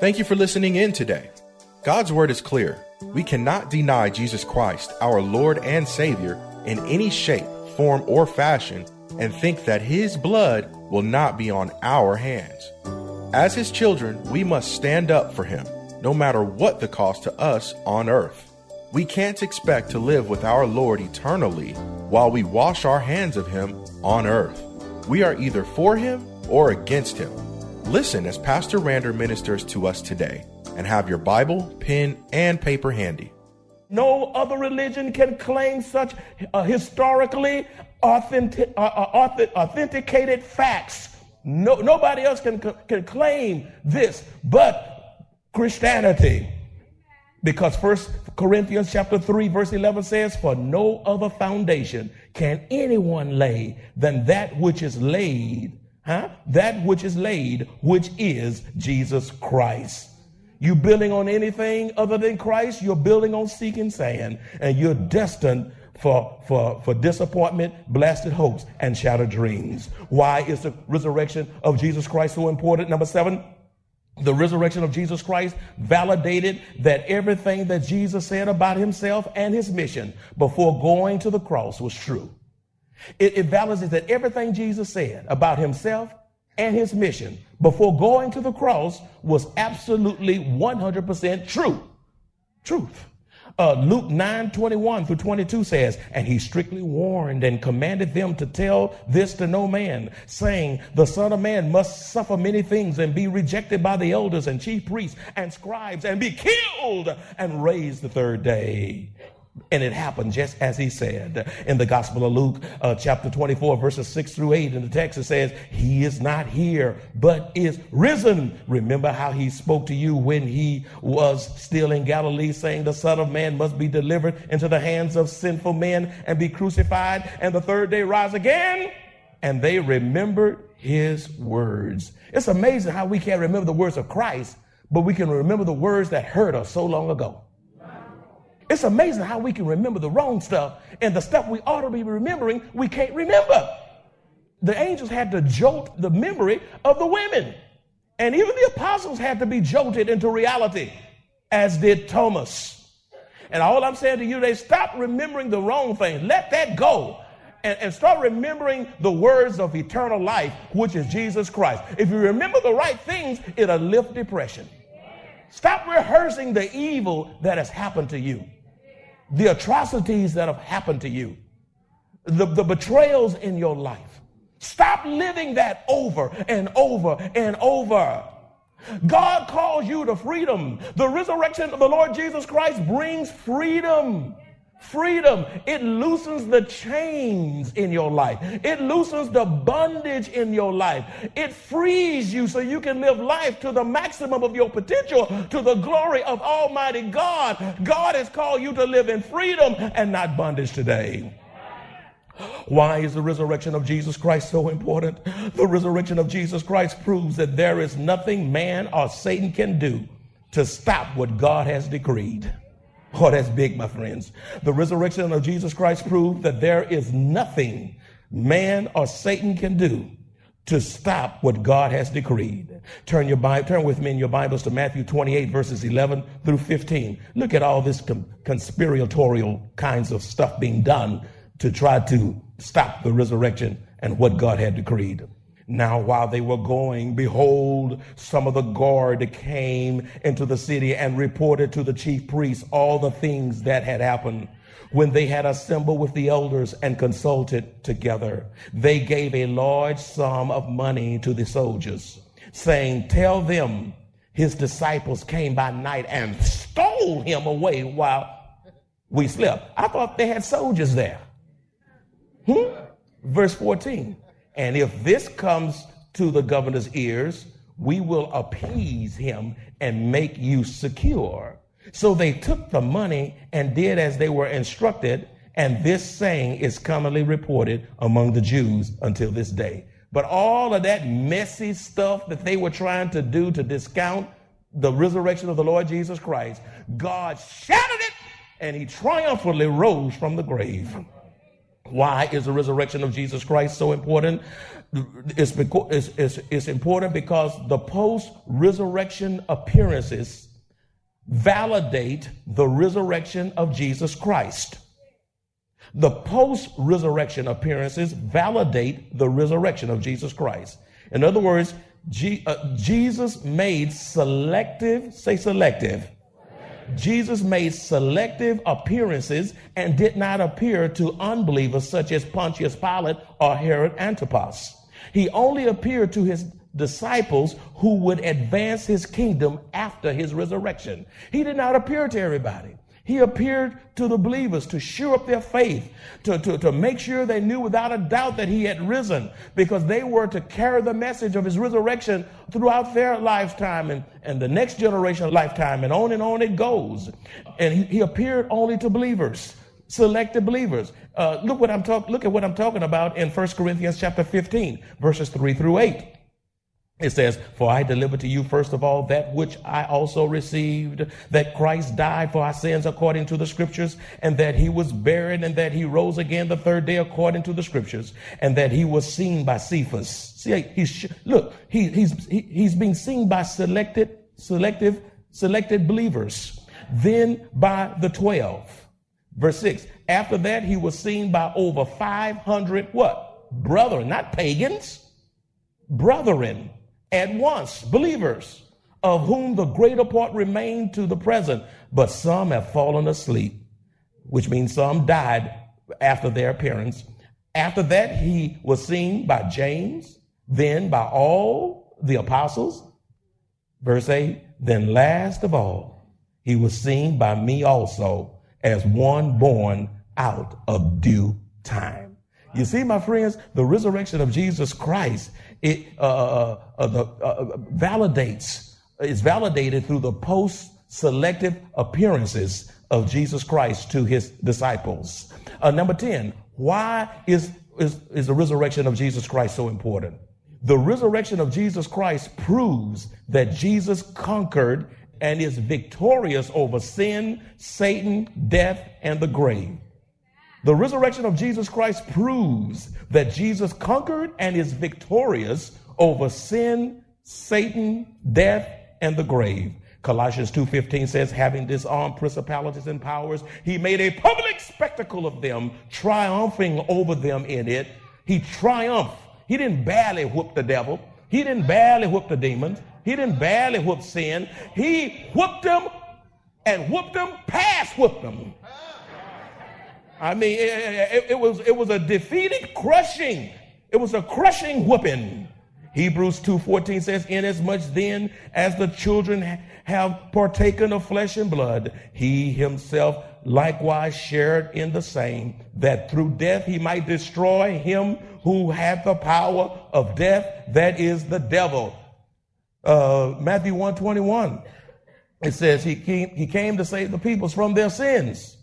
Thank you for listening in today. God's word is clear. We cannot deny Jesus Christ, our Lord and Savior, in any shape, form, or fashion and think that his blood will not be on our hands. As his children, we must stand up for him, no matter what the cost to us on earth. We can't expect to live with our Lord eternally while we wash our hands of him on earth. We are either for him or against him. Listen as Pastor Rander ministers to us today and have your Bible, pen, and paper handy. No other religion can claim such uh, historically authentic, uh, uh, authenticated facts. No, nobody else can, can claim this but Christianity. Because First Corinthians chapter 3 verse 11 says, For no other foundation can anyone lay than that which is laid, huh? That which is laid, which is Jesus Christ. You building on anything other than Christ, you're building on seeking sand, and you're destined for, for, for disappointment, blasted hopes, and shattered dreams. Why is the resurrection of Jesus Christ so important? Number seven, the resurrection of Jesus Christ validated that everything that Jesus said about himself and his mission before going to the cross was true. It, it validates that everything Jesus said about himself and his mission before going to the cross was absolutely 100% true. Truth. Uh, Luke 9 21 through 22 says, And he strictly warned and commanded them to tell this to no man, saying, The Son of Man must suffer many things and be rejected by the elders and chief priests and scribes and be killed and raised the third day. And it happened just as he said in the Gospel of Luke, uh, chapter 24, verses 6 through 8. In the text, it says, He is not here, but is risen. Remember how he spoke to you when he was still in Galilee, saying, The Son of Man must be delivered into the hands of sinful men and be crucified, and the third day rise again. And they remembered his words. It's amazing how we can't remember the words of Christ, but we can remember the words that hurt us so long ago. It's amazing how we can remember the wrong stuff and the stuff we ought to be remembering, we can't remember. The angels had to jolt the memory of the women. And even the apostles had to be jolted into reality, as did Thomas. And all I'm saying to you today, stop remembering the wrong thing. Let that go. And, and, start remembering the words of eternal life, which is Jesus Christ. If you remember the right things, it'll lift depression. Stop rehearsing the evil that has happened to you the atrocities that have happened to you, the, the betrayals in your life. Stop living that over and over and over. God calls you to freedom. The resurrection of the Lord Jesus Christ brings freedom. Freedom. It loosens the chains in your life. It loosens the bondage in your life. It frees you so you can live life to the maximum of your potential, to the glory of Almighty God. God has called you to live in freedom and not bondage today. Why is the resurrection of Jesus Christ so important? The resurrection of Jesus Christ proves that there is nothing man or Satan can do to stop what God has decreed. Oh, that's big, my friends. The resurrection of Jesus Christ proved that there is nothing man or Satan can do to stop what God has decreed. Turn your Bible, turn with me in your Bibles to Matthew 28 verses 11 through 15. Look at all this com- conspiratorial kinds of stuff being done to try to stop the resurrection and what God had decreed. Now, while they were going, behold, some of the guard came into the city and reported to the chief priests all the things that had happened. When they had assembled with the elders and consulted together, they gave a large sum of money to the soldiers, saying, Tell them his disciples came by night and stole him away while we slept. I thought they had soldiers there. Hmm? Verse 14. And if this comes to the governor's ears, we will appease him and make you secure. So they took the money and did as they were instructed, and this saying is commonly reported among the Jews until this day. But all of that messy stuff that they were trying to do to discount the resurrection of the Lord Jesus Christ, God shattered it and he triumphantly rose from the grave. Why is the resurrection of Jesus Christ so important? It's, because, it's, it's, it's important because the post resurrection appearances validate the resurrection of Jesus Christ. The post resurrection appearances validate the resurrection of Jesus Christ. In other words, G, uh, Jesus made selective, say selective. Jesus made selective appearances and did not appear to unbelievers such as Pontius Pilate or Herod Antipas. He only appeared to his disciples who would advance his kingdom after his resurrection. He did not appear to everybody. He appeared to the believers to sure up their faith, to, to, to make sure they knew without a doubt that he had risen, because they were to carry the message of his resurrection throughout their lifetime and, and the next generation lifetime, and on and on it goes. And he, he appeared only to believers, selected believers. Uh, look what I'm talking. Look at what I'm talking about in 1 Corinthians chapter 15, verses 3 through 8. It says, For I delivered to you first of all that which I also received, that Christ died for our sins according to the scriptures, and that he was buried, and that he rose again the third day according to the scriptures, and that he was seen by Cephas. See, he's, look, he, he's, he, he's being seen by selected, selective, selected believers, then by the 12. Verse 6. After that, he was seen by over 500 what? Brethren, not pagans, brethren at once, believers, of whom the greater part remain to the present, but some have fallen asleep, which means some died after their appearance. After that, he was seen by James, then by all the apostles. Verse 8, then last of all, he was seen by me also as one born out of due time. You see, my friends, the resurrection of Jesus Christ it uh, uh, uh, the, uh, validates, is validated through the post selective appearances of Jesus Christ to his disciples. Uh, number 10, why is, is, is the resurrection of Jesus Christ so important? The resurrection of Jesus Christ proves that Jesus conquered and is victorious over sin, Satan, death, and the grave. The resurrection of Jesus Christ proves that Jesus conquered and is victorious over sin, Satan, death, and the grave. Colossians 2:15 says having disarmed principalities and powers he made a public spectacle of them triumphing over them in it. He triumphed. He didn't barely whoop the devil. He didn't barely whoop the demons he didn't barely whoop sin. He whooped them and whooped them past whooped them I mean, it, it, it, was, it was a defeated crushing. It was a crushing whooping. Hebrews 2.14 says, Inasmuch then as the children have partaken of flesh and blood, he himself likewise shared in the same, that through death he might destroy him who had the power of death, that is the devil. Uh, Matthew 121, it says he came, he came to save the peoples from their sins.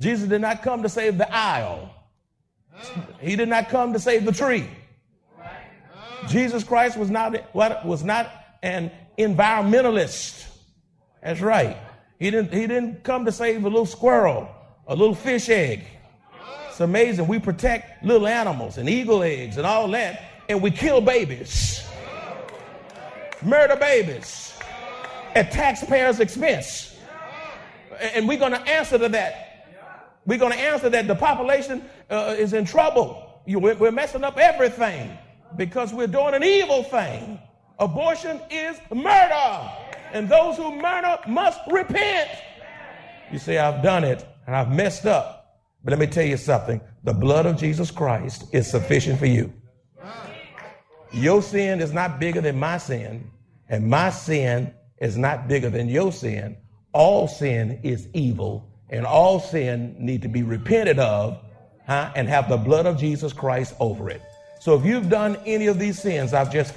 Jesus did not come to save the aisle. He did not come to save the tree. Jesus Christ was not, was not an environmentalist. That's right. He didn't, he didn't come to save a little squirrel, a little fish egg. It's amazing. We protect little animals and eagle eggs and all that, and we kill babies, murder babies at taxpayers' expense. And we're going to answer to that we're going to answer that the population uh, is in trouble. You, we're messing up everything because we're doing an evil thing. Abortion is murder, and those who murder must repent. You say, I've done it and I've messed up. But let me tell you something the blood of Jesus Christ is sufficient for you. Your sin is not bigger than my sin, and my sin is not bigger than your sin. All sin is evil And all sin need to be repented of huh, and have the blood of Jesus Christ over it. So if you've done any of these sins I've just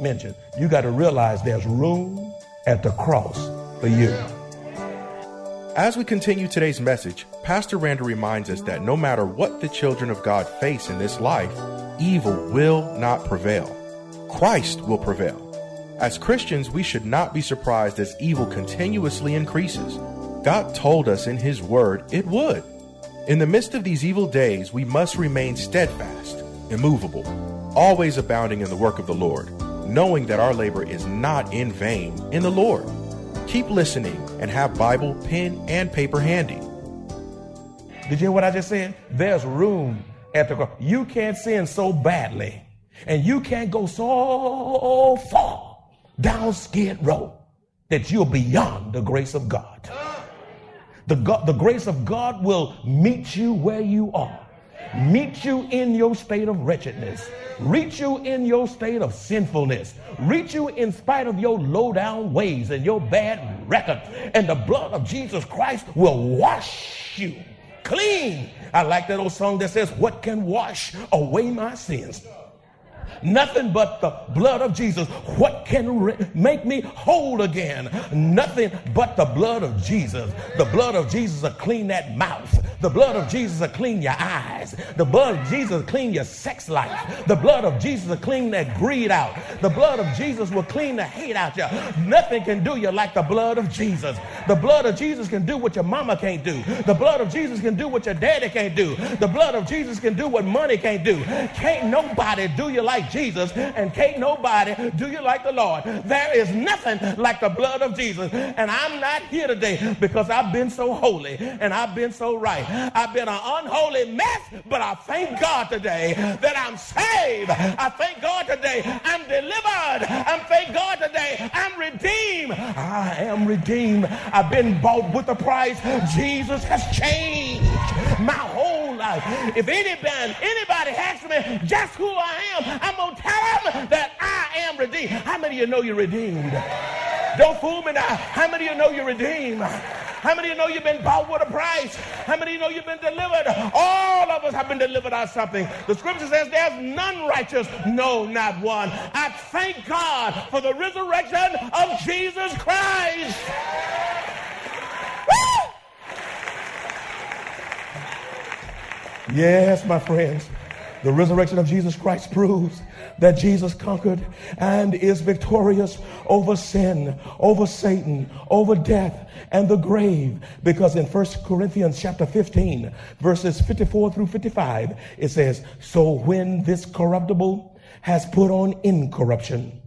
mentioned, you got to realize there's room at the cross for you. As we continue today's message, Pastor Randall reminds us that no matter what the children of God face in this life, evil will not prevail. Christ will prevail. As Christians, we should not be surprised as evil continuously increases. God told us in His Word it would. In the midst of these evil days, we must remain steadfast, immovable, always abounding in the work of the Lord, knowing that our labor is not in vain in the Lord. Keep listening and have Bible, pen, and paper handy. Did you hear what I just said? There's room at the cross. You can't sin so badly, and you can't go so far down Skid Row that you're beyond the grace of God. The, God, the grace of God will meet you where you are, meet you in your state of wretchedness, reach you in your state of sinfulness, reach you in spite of your low down ways and your bad record. And the blood of Jesus Christ will wash you clean. I like that old song that says, What can wash away my sins? Nothing but the blood of Jesus. What can re- make me whole again? Nothing but the blood of Jesus. The blood of Jesus will clean that mouth. The blood of Jesus will clean your eyes. The blood of Jesus will clean your sex life. The blood of Jesus will clean that greed out. The blood of Jesus will clean the hate out you. Nothing can do you like the blood of Jesus. The blood of Jesus can do what your mama can't do. The blood of Jesus can do what your daddy can't do. The blood of Jesus can do what money can't do. Can't nobody do you like Jesus, and can't nobody do you like the Lord. There is nothing like the blood of Jesus. And I'm not here today because I've been so holy and I've been so right. I've been an unholy mess, but I thank God today that I'm saved. I thank God today I'm delivered. I thank God today I'm redeemed. I am redeemed. I've been bought with a price. Jesus has changed my whole life. If anybody, anybody asks me just who I am, I'm going to tell them that I am redeemed. How many of you know you're redeemed? Don't fool me now. How many of you know you're redeemed? How many of you know you've been bought with a price? How many of you know you've been delivered? All of us have been delivered out of something. The scripture says there's none righteous, no, not one. I thank God for the resurrection of Jesus Christ. Woo! Yes, my friends. The resurrection of Jesus Christ proves that Jesus conquered and is victorious over sin, over Satan, over death and the grave. Because in 1 Corinthians chapter 15, verses 54 through 55, it says, So when this corruptible has put on incorruption,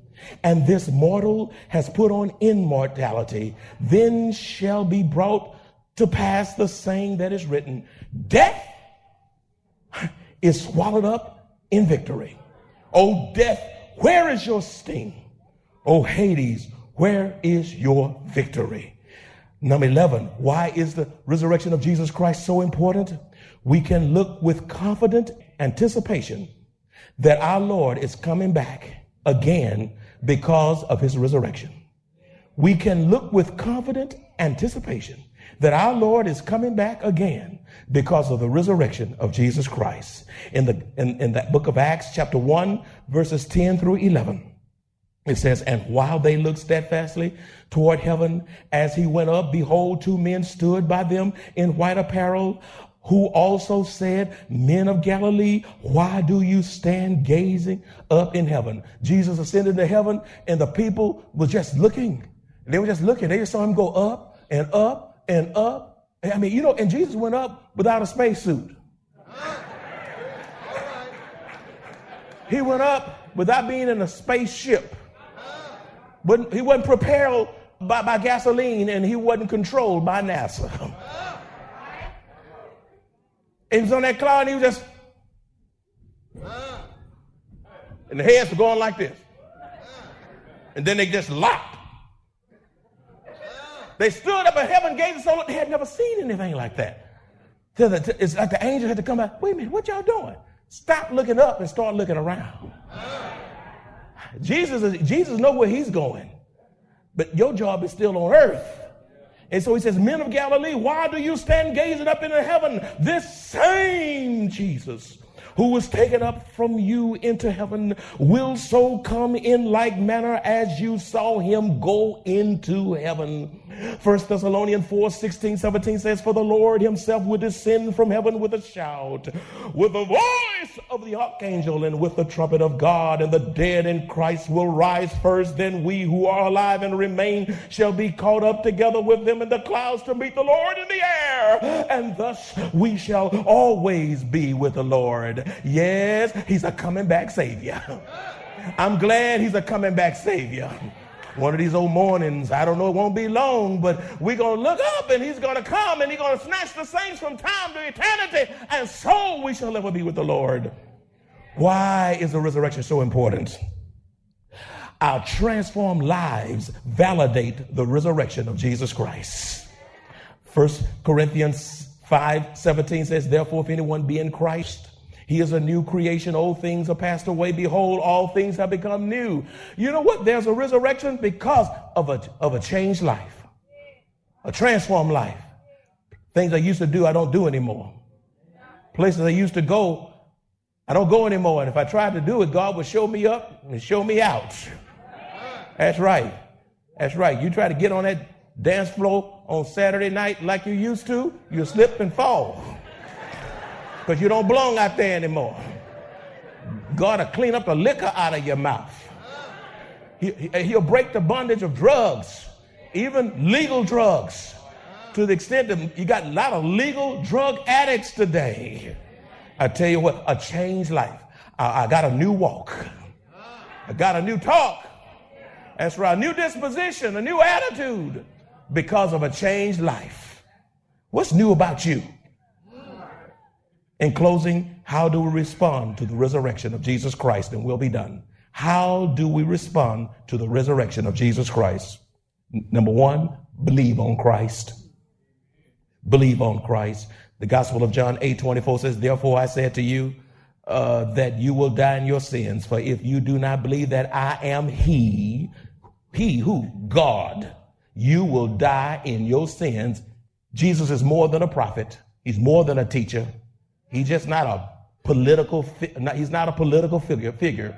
and this mortal has put on immortality, then shall be brought to pass the saying that is written, Death is swallowed up in victory. O death, where is your sting? O Hades, where is your victory? Number 11, why is the resurrection of Jesus Christ so important? We can look with confident anticipation that our Lord is coming back again because of his resurrection. We can look with confident anticipation that our Lord is coming back again because of the resurrection of Jesus Christ. In, the, in, in that book of Acts, chapter 1, verses 10 through 11, it says, And while they looked steadfastly toward heaven as he went up, behold, two men stood by them in white apparel, who also said, Men of Galilee, why do you stand gazing up in heaven? Jesus ascended to heaven, and the people were just looking. They were just looking. They just saw him go up and up and up. I mean, you know, and Jesus went up without a spacesuit. He went up without being in a spaceship. But he wasn't propelled by, by gasoline and he wasn't controlled by NASA. he was on that cloud and he was just. And the heads were going like this. And then they just locked. They stood up at heaven gazing so they had never seen anything like that. It's like the angel had to come back. Wait a minute, what y'all doing? Stop looking up and start looking around. Jesus, is, Jesus know where he's going, but your job is still on earth. And so he says, Men of Galilee, why do you stand gazing up into heaven? This same Jesus who was taken up from you into heaven will so come in like manner as you saw him go into heaven. First Thessalonians 4 16, 17 says, For the Lord himself will descend from heaven with a shout, with the voice of the archangel, and with the trumpet of God, and the dead in Christ will rise first. Then we who are alive and remain shall be caught up together with them in the clouds to meet the Lord in the air. And thus we shall always be with the Lord. Yes, he's a coming back Savior. I'm glad he's a coming back Savior one of these old mornings. I don't know, it won't be long, but we're going to look up and he's going to come and he's going to snatch the saints from time to eternity, and so we shall ever be with the Lord. Why is the resurrection so important? Our transformed lives validate the resurrection of Jesus Christ. First Corinthians 5 17 says, Therefore, if anyone be in Christ, he is a new creation. Old things are passed away. Behold, all things have become new. You know what? There's a resurrection because of a, of a changed life, a transformed life. Things I used to do, I don't do anymore. Places I used to go, I don't go anymore. And if I tried to do it, God would show me up and show me out. That's right. That's right. You try to get on that dance floor on Saturday night like you used to, you'll slip and fall because you don't belong out there anymore. God will clean up the liquor out of your mouth. He, he'll break the bondage of drugs, even legal drugs, to the extent that you got a lot of legal drug addicts today. I tell you what, a changed life. I, I got a new walk. I got a new talk. That's right, a new disposition, a new attitude because of a changed life. What's new about you? In closing, how do we respond to the resurrection of Jesus Christ and will be done? How do we respond to the resurrection of Jesus Christ? Number one, believe on Christ. Believe on Christ. The Gospel of John 8 24 says, Therefore I said to you uh, that you will die in your sins, for if you do not believe that I am He, He who? God, you will die in your sins. Jesus is more than a prophet, He's more than a teacher, He's just not a political, he's not a political figure, figure.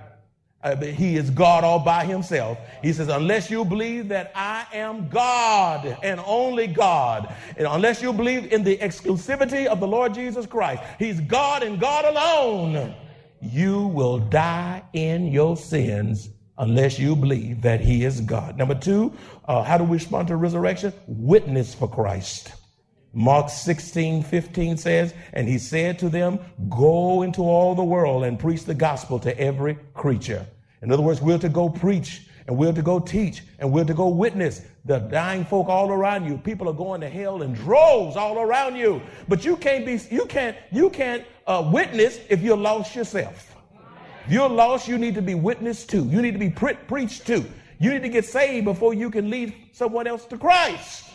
Uh, he is God all by himself. He says, unless you believe that I am God and only God, and unless you believe in the exclusivity of the Lord Jesus Christ, he's God and God alone, you will die in your sins unless you believe that he is God. Number two, uh, how do we respond to resurrection? Witness for Christ. Mark 16, 15 says, And he said to them, Go into all the world and preach the gospel to every creature. In other words, we're to go preach and we're to go teach and we're to go witness the dying folk all around you. People are going to hell in droves all around you. But you can't be, you can't, you can't uh, witness if you're lost yourself. If you're lost, you need to be witnessed to. You need to be pre- preached to. You need to get saved before you can lead someone else to Christ.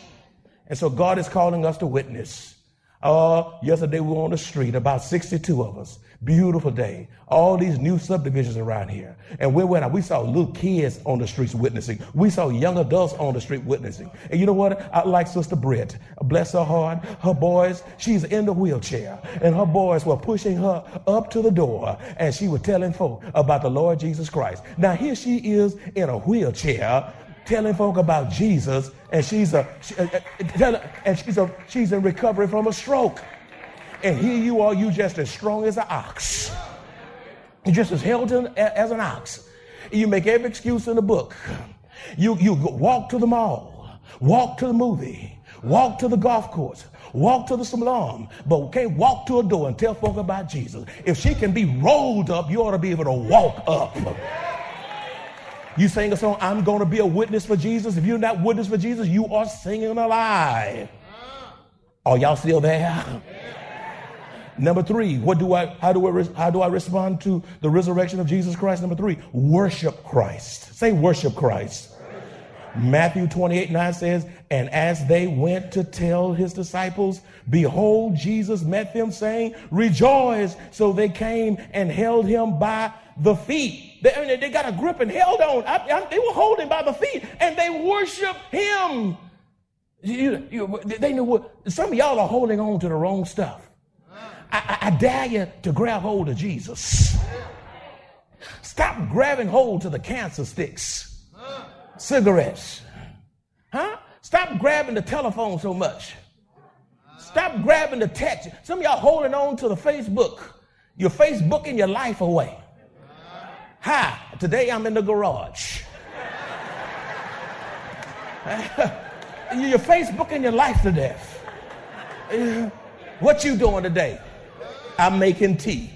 And so God is calling us to witness. Uh, yesterday we were on the street, about 62 of us. Beautiful day. All these new subdivisions around here. And we went out, we saw little kids on the streets witnessing. We saw young adults on the street witnessing. And you know what? I like Sister Britt. Bless her heart. Her boys, she's in the wheelchair. And her boys were pushing her up to the door. And she was telling folk about the Lord Jesus Christ. Now here she is in a wheelchair telling folk about Jesus, and she's a, she, uh, uh and she's a, she's in recovery from a stroke. And here you are, you just as strong as an ox. you just as held as an ox. You make every excuse in the book. You, you walk to the mall, walk to the movie, walk to the golf course, walk to the salon, but can't walk to a door and tell folk about Jesus. If she can be rolled up, you ought to be able to walk up. You sing a song, I'm going to be a witness for Jesus. If you're not witness for Jesus, you are singing a lie. Are y'all still there? Number three, what do I, how do I, how do I respond to the resurrection of Jesus Christ? Number three, worship Christ. Say worship Christ. Matthew 28 9 says, And as they went to tell his disciples, behold, Jesus met them, saying, Rejoice. So they came and held him by the feet. They, they got a grip and held on. I, I, they were holding by the feet and they worshiped him. You, you, they knew what, some of y'all are holding on to the wrong stuff. I, I, I dare you to grab hold of Jesus. Stop grabbing hold to the cancer sticks, cigarettes. Huh? Stop grabbing the telephone so much. Stop grabbing the text. Some of y'all holding on to the Facebook. You're Facebooking your life away. Hi, today I'm in the garage. You're Facebooking your life to death. What you doing today? I'm making tea.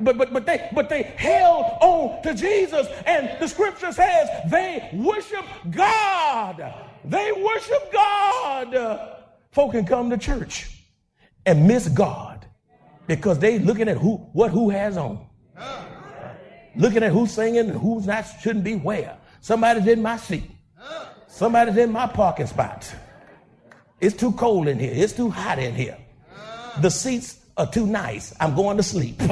But, but, but, they, but they held on to Jesus, and the scripture says they worship God. They worship God. Folk can come to church and miss God because they looking at who what who has on. Looking at who's singing and who's not shouldn't be where. Somebody's in my seat. Somebody's in my parking spot. It's too cold in here. It's too hot in here. The seats are too nice. I'm going to sleep.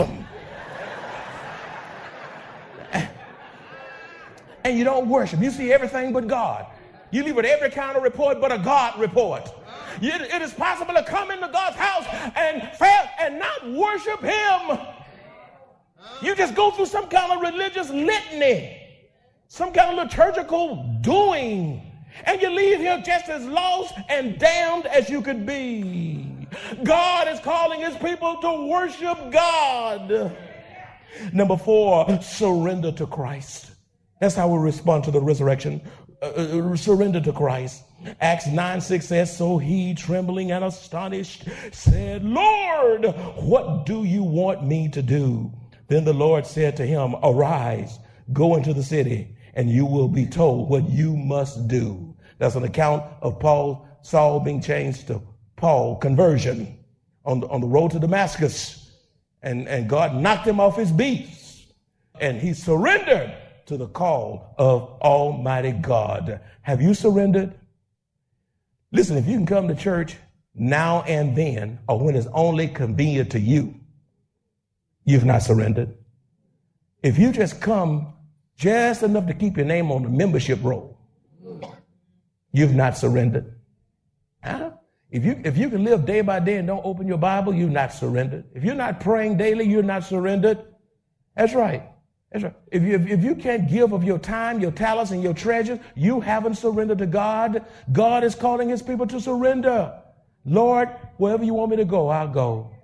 and you don't worship. You see everything but God. You leave with every kind of report but a God report. It is possible to come into God's house and fail and not worship Him. You just go through some kind of religious litany, some kind of liturgical doing, and you leave here just as lost and damned as you could be. God is calling His people to worship God. Number four, surrender to Christ. That's how we respond to the resurrection. Uh, uh, surrender to Christ. Acts 9 6 says, So he, trembling and astonished, said, Lord, what do you want me to do? Then the Lord said to him, Arise, go into the city, and you will be told what you must do. That's an account of Paul, Saul being changed to Paul, conversion on the, on the road to Damascus. And, and God knocked him off his beast, and he surrendered to the call of Almighty God. Have you surrendered? Listen, if you can come to church now and then, or when it's only convenient to you, you've not surrendered. If you just come just enough to keep your name on the membership roll, you've not surrendered. Huh? If you, if you can live day by day and don't open your Bible, you've not surrendered. If you're not praying daily, you're not surrendered. That's right. That's right. If you, if you can't give of your time, your talents, and your treasures, you haven't surrendered to God. God is calling his people to surrender. Lord, wherever you want me to go, I'll go.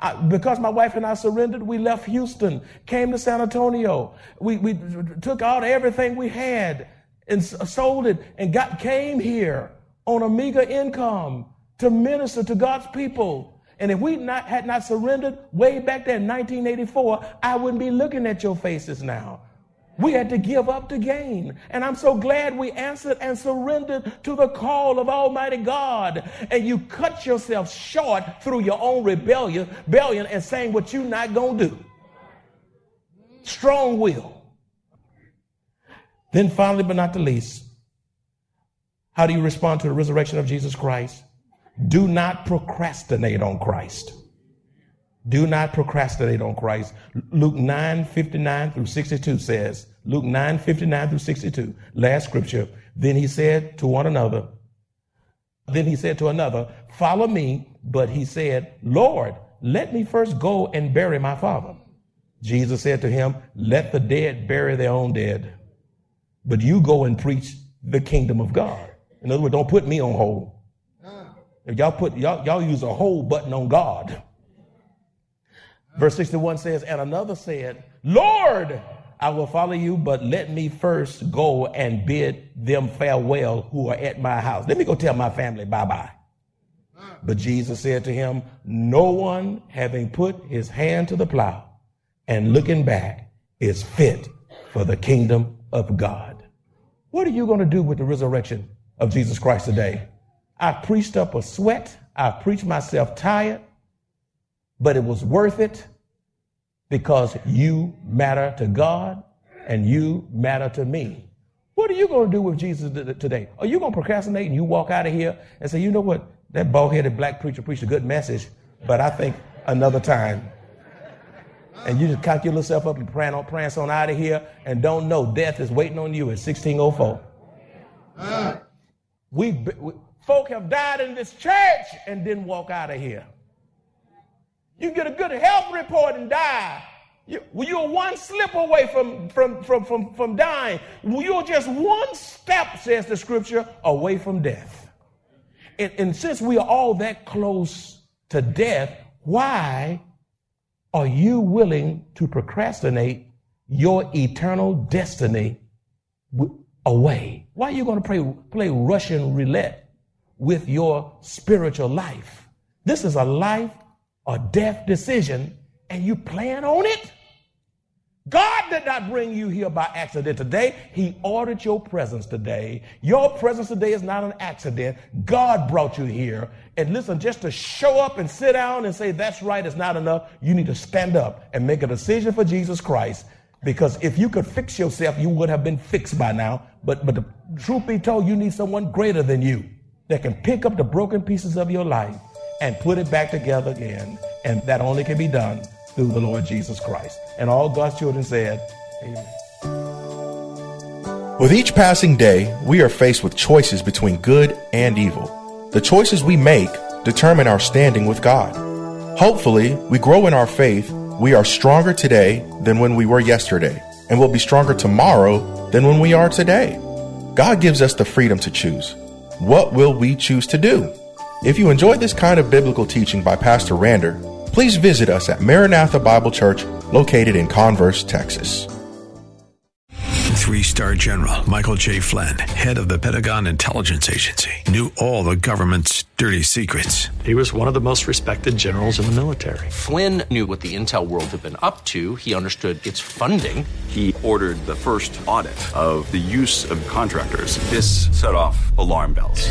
I, because my wife and I surrendered, we left Houston, came to San Antonio. We, we took out everything we had and sold it and got, came here on a meager income to minister to God's people. And if we not, had not surrendered way back there in 1984, I wouldn't be looking at your faces now. We had to give up to gain. And I'm so glad we answered and surrendered to the call of Almighty God. And you cut yourself short through your own rebellion, rebellion and saying what you're not going to do. Strong will. Then finally, but not the least, how do you respond to the resurrection of Jesus Christ? Do not procrastinate on Christ. Do not procrastinate on Christ. Luke 9 59 through 62 says, Luke 9 59 through 62, last scripture. Then he said to one another, then he said to another, Follow me. But he said, Lord, let me first go and bury my father. Jesus said to him, Let the dead bury their own dead. But you go and preach the kingdom of God. In other words, don't put me on hold. If Y'all put y'all, y'all use a hold button on God. Verse 61 says, And another said, Lord, I will follow you, but let me first go and bid them farewell who are at my house. Let me go tell my family bye bye. But Jesus said to him, No one having put his hand to the plow and looking back is fit for the kingdom of God. What are you going to do with the resurrection of Jesus Christ today? I preached up a sweat. I preached myself tired, but it was worth it because you matter to God and you matter to me. What are you going to do with Jesus today? Are you going to procrastinate and you walk out of here and say, you know what? That bald headed black preacher preached a good message, but I think another time. And you just cock yourself up and prance on, prance on out of here and don't know death is waiting on you at 1604. Ah. We, we folk have died in this church and didn't walk out of here. You get a good health report and die. You, you're one slip away from, from, from, from, from dying. You're just one step, says the scripture, away from death. And, and since we are all that close to death, why are you willing to procrastinate your eternal destiny away? Why are you going to play, play Russian roulette with your spiritual life? This is a life or death decision, and you plan on it? God did not bring you here by accident today. He ordered your presence today. Your presence today is not an accident. God brought you here. And listen, just to show up and sit down and say, that's right, it's not enough. You need to stand up and make a decision for Jesus Christ. Because if you could fix yourself, you would have been fixed by now. But, but the truth be told, you need someone greater than you that can pick up the broken pieces of your life and put it back together again. And that only can be done through the Lord Jesus Christ. And all God's children said, Amen. With each passing day, we are faced with choices between good and evil. The choices we make determine our standing with God. Hopefully, we grow in our faith. We are stronger today than when we were yesterday, and will be stronger tomorrow than when we are today. God gives us the freedom to choose. What will we choose to do? If you enjoyed this kind of biblical teaching by Pastor Rander, please visit us at Maranatha Bible Church located in Converse, Texas. Three star general Michael J. Flynn, head of the Pentagon Intelligence Agency, knew all the government's dirty secrets. He was one of the most respected generals in the military. Flynn knew what the intel world had been up to, he understood its funding. He ordered the first audit of the use of contractors. This set off alarm bells.